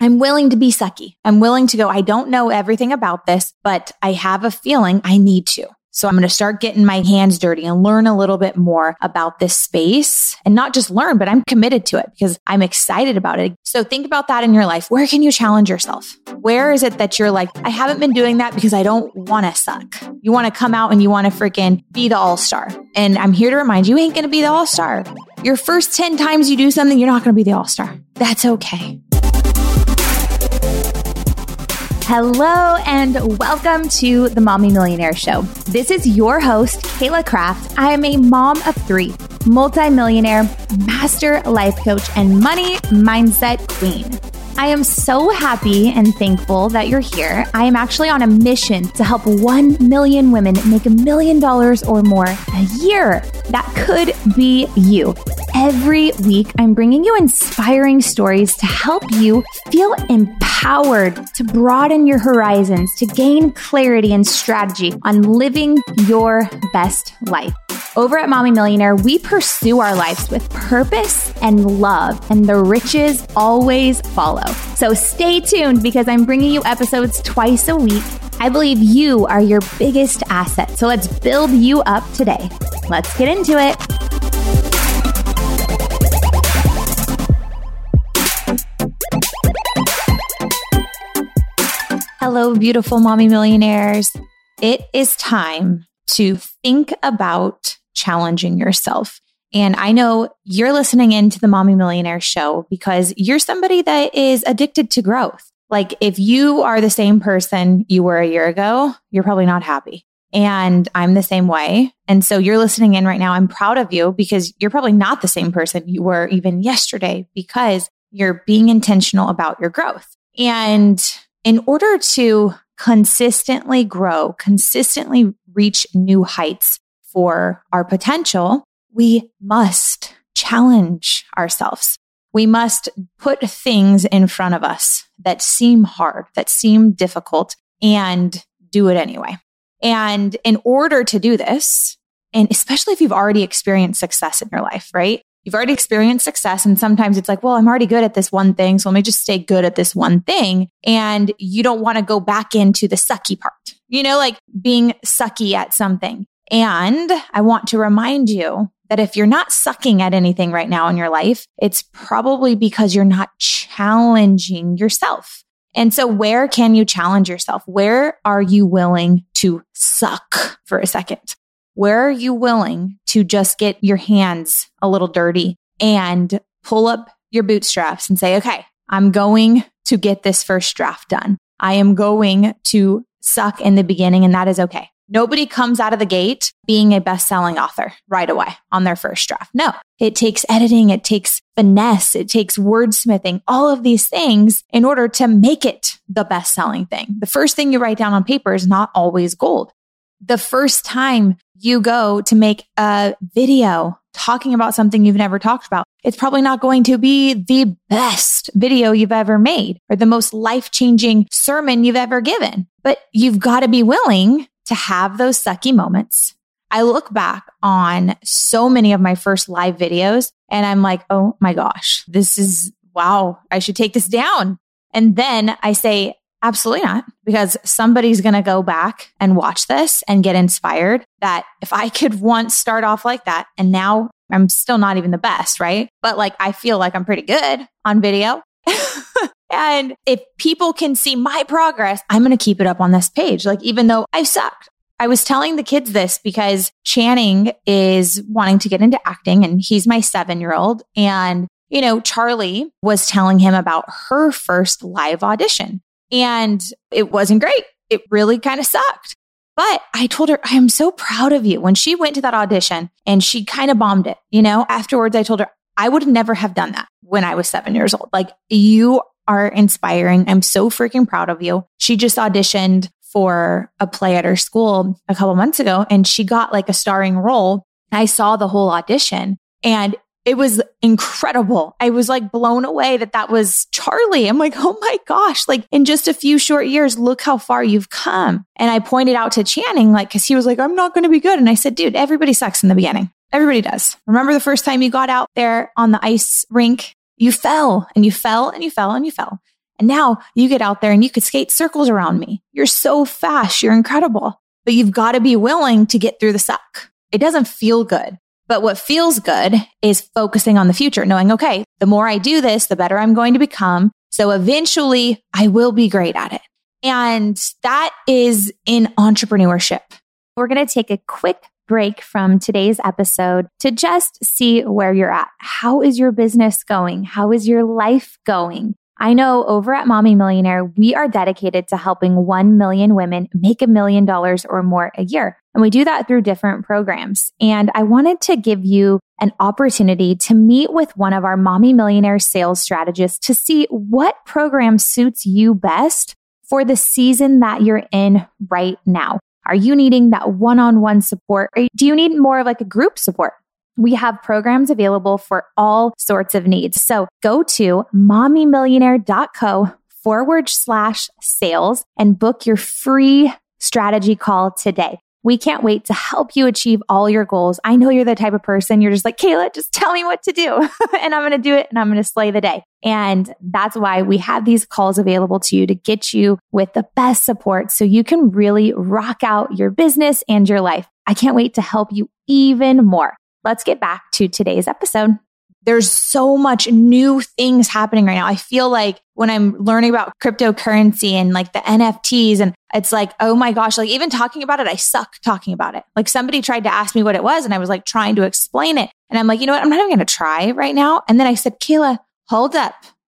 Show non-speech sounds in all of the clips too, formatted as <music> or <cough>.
I'm willing to be sucky. I'm willing to go, I don't know everything about this, but I have a feeling I need to. So I'm going to start getting my hands dirty and learn a little bit more about this space and not just learn, but I'm committed to it because I'm excited about it. So think about that in your life. Where can you challenge yourself? Where is it that you're like, I haven't been doing that because I don't want to suck. You want to come out and you want to freaking be the all star. And I'm here to remind you, you ain't going to be the all star. Your first 10 times you do something, you're not going to be the all star. That's okay. Hello and welcome to the Mommy Millionaire Show. This is your host, Kayla Kraft. I am a mom of three, multimillionaire, master life coach, and money mindset queen. I am so happy and thankful that you're here. I am actually on a mission to help 1 million women make a million dollars or more a year. That could be you. Every week, I'm bringing you inspiring stories to help you feel empowered to broaden your horizons, to gain clarity and strategy on living your best life. Over at Mommy Millionaire, we pursue our lives with purpose and love, and the riches always follow. So stay tuned because I'm bringing you episodes twice a week. I believe you are your biggest asset. So let's build you up today. Let's get into it. Hello, beautiful mommy millionaires. It is time to think about challenging yourself. And I know you're listening into the Mommy Millionaire show because you're somebody that is addicted to growth. Like if you are the same person you were a year ago, you're probably not happy. And I'm the same way. And so you're listening in right now. I'm proud of you because you're probably not the same person you were even yesterday because you're being intentional about your growth. And in order to consistently grow, consistently reach new heights for our potential, we must challenge ourselves. We must put things in front of us that seem hard, that seem difficult, and do it anyway. And in order to do this, and especially if you've already experienced success in your life, right? You've already experienced success. And sometimes it's like, well, I'm already good at this one thing. So let me just stay good at this one thing. And you don't want to go back into the sucky part, you know, like being sucky at something. And I want to remind you that if you're not sucking at anything right now in your life, it's probably because you're not challenging yourself. And so where can you challenge yourself? Where are you willing to suck for a second? Where are you willing to just get your hands a little dirty and pull up your bootstraps and say, okay, I'm going to get this first draft done. I am going to suck in the beginning and that is okay. Nobody comes out of the gate being a best selling author right away on their first draft. No, it takes editing. It takes finesse. It takes wordsmithing, all of these things in order to make it the best selling thing. The first thing you write down on paper is not always gold. The first time you go to make a video talking about something you've never talked about, it's probably not going to be the best video you've ever made or the most life changing sermon you've ever given. But you've got to be willing to have those sucky moments. I look back on so many of my first live videos and I'm like, oh my gosh, this is wow, I should take this down. And then I say, absolutely not, because somebody's going to go back and watch this and get inspired that if I could once start off like that and now I'm still not even the best, right? But like I feel like I'm pretty good on video. <laughs> And if people can see my progress, I'm going to keep it up on this page. Like, even though I've sucked. I was telling the kids this because Channing is wanting to get into acting and he's my seven year old. And, you know, Charlie was telling him about her first live audition and it wasn't great. It really kind of sucked. But I told her, I am so proud of you. When she went to that audition and she kind of bombed it, you know, afterwards I told her, I would never have done that when I was seven years old. Like you are inspiring. I'm so freaking proud of you. She just auditioned for a play at her school a couple months ago and she got like a starring role. I saw the whole audition and it was incredible. I was like blown away that that was Charlie. I'm like, oh my gosh, like in just a few short years, look how far you've come. And I pointed out to Channing, like, cause he was like, I'm not going to be good. And I said, dude, everybody sucks in the beginning. Everybody does. Remember the first time you got out there on the ice rink you fell and you fell and you fell and you fell. And now you get out there and you could skate circles around me. You're so fast. You're incredible, but you've got to be willing to get through the suck. It doesn't feel good. But what feels good is focusing on the future, knowing, okay, the more I do this, the better I'm going to become. So eventually I will be great at it. And that is in entrepreneurship. We're going to take a quick break from today's episode to just see where you're at. How is your business going? How is your life going? I know over at Mommy Millionaire, we are dedicated to helping 1 million women make a million dollars or more a year. And we do that through different programs. And I wanted to give you an opportunity to meet with one of our Mommy Millionaire sales strategists to see what program suits you best for the season that you're in right now. Are you needing that one on one support? Or do you need more of like a group support? We have programs available for all sorts of needs. So go to mommymillionaire.co forward slash sales and book your free strategy call today. We can't wait to help you achieve all your goals. I know you're the type of person you're just like, Kayla, just tell me what to do <laughs> and I'm going to do it and I'm going to slay the day. And that's why we have these calls available to you to get you with the best support so you can really rock out your business and your life. I can't wait to help you even more. Let's get back to today's episode. There's so much new things happening right now. I feel like when I'm learning about cryptocurrency and like the NFTs and it's like, oh my gosh, like even talking about it, I suck talking about it. Like somebody tried to ask me what it was and I was like trying to explain it. And I'm like, you know what? I'm not even going to try right now. And then I said, Kayla, hold up,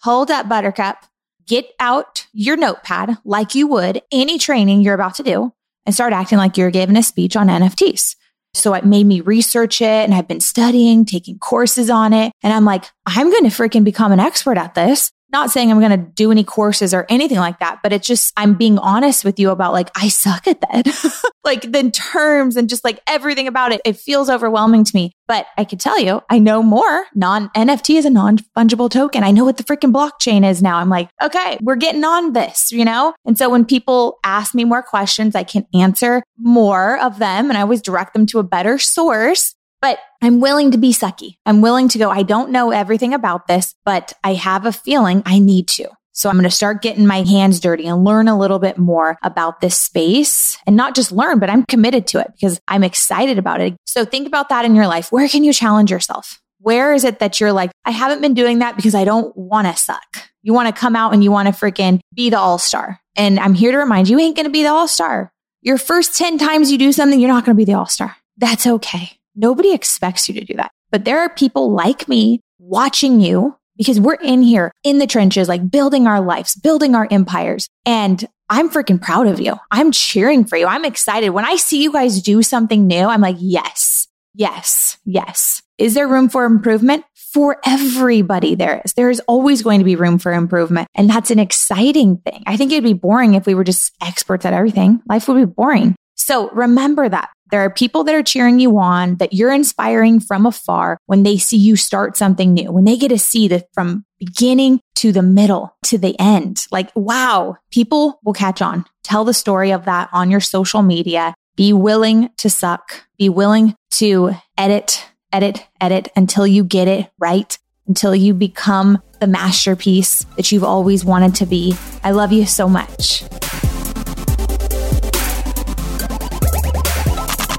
hold up, buttercup. Get out your notepad like you would any training you're about to do and start acting like you're giving a speech on NFTs. So it made me research it and I've been studying, taking courses on it. And I'm like, I'm going to freaking become an expert at this. Not saying I'm going to do any courses or anything like that, but it's just, I'm being honest with you about like, I suck at that. <laughs> like the terms and just like everything about it. It feels overwhelming to me. But I could tell you, I know more. Non NFT is a non fungible token. I know what the freaking blockchain is now. I'm like, okay, we're getting on this, you know? And so when people ask me more questions, I can answer more of them and I always direct them to a better source but I'm willing to be sucky. I'm willing to go, I don't know everything about this, but I have a feeling I need to. So I'm going to start getting my hands dirty and learn a little bit more about this space and not just learn, but I'm committed to it because I'm excited about it. So think about that in your life. Where can you challenge yourself? Where is it that you're like, I haven't been doing that because I don't want to suck. You want to come out and you want to freaking be the all star. And I'm here to remind you, you ain't going to be the all star. Your first 10 times you do something, you're not going to be the all star. That's okay. Nobody expects you to do that. But there are people like me watching you because we're in here in the trenches, like building our lives, building our empires. And I'm freaking proud of you. I'm cheering for you. I'm excited. When I see you guys do something new, I'm like, yes, yes, yes. Is there room for improvement? For everybody, there is. There is always going to be room for improvement. And that's an exciting thing. I think it'd be boring if we were just experts at everything. Life would be boring. So remember that. There are people that are cheering you on, that you're inspiring from afar when they see you start something new, when they get to see that from beginning to the middle to the end. Like, wow, people will catch on. Tell the story of that on your social media. Be willing to suck. Be willing to edit, edit, edit until you get it right, until you become the masterpiece that you've always wanted to be. I love you so much.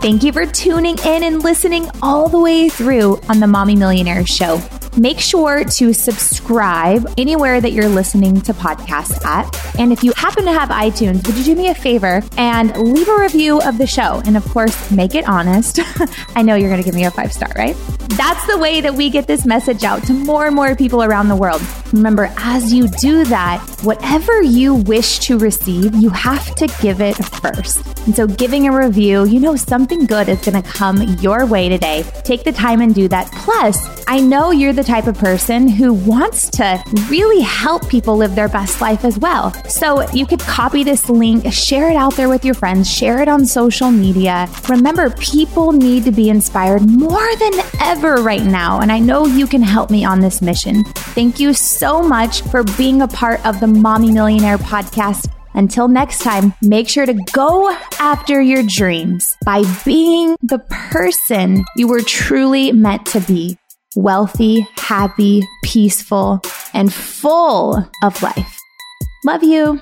Thank you for tuning in and listening all the way through on the Mommy Millionaire Show. Make sure to subscribe anywhere that you're listening to podcasts at. And if you happen to have iTunes, would you do me a favor and leave a review of the show? And of course, make it honest. <laughs> I know you're going to give me a five star, right? That's the way that we get this message out to more and more people around the world. Remember, as you do that, whatever you wish to receive, you have to give it first. And so, giving a review, you know, something good is going to come your way today. Take the time and do that. Plus, I know you're the type of person who wants to really help people live their best life as well. So you could copy this link, share it out there with your friends, share it on social media. Remember, people need to be inspired more than ever right now. And I know you can help me on this mission. Thank you so much for being a part of the Mommy Millionaire podcast. Until next time, make sure to go after your dreams by being the person you were truly meant to be wealthy, happy, peaceful, and full of life. Love you.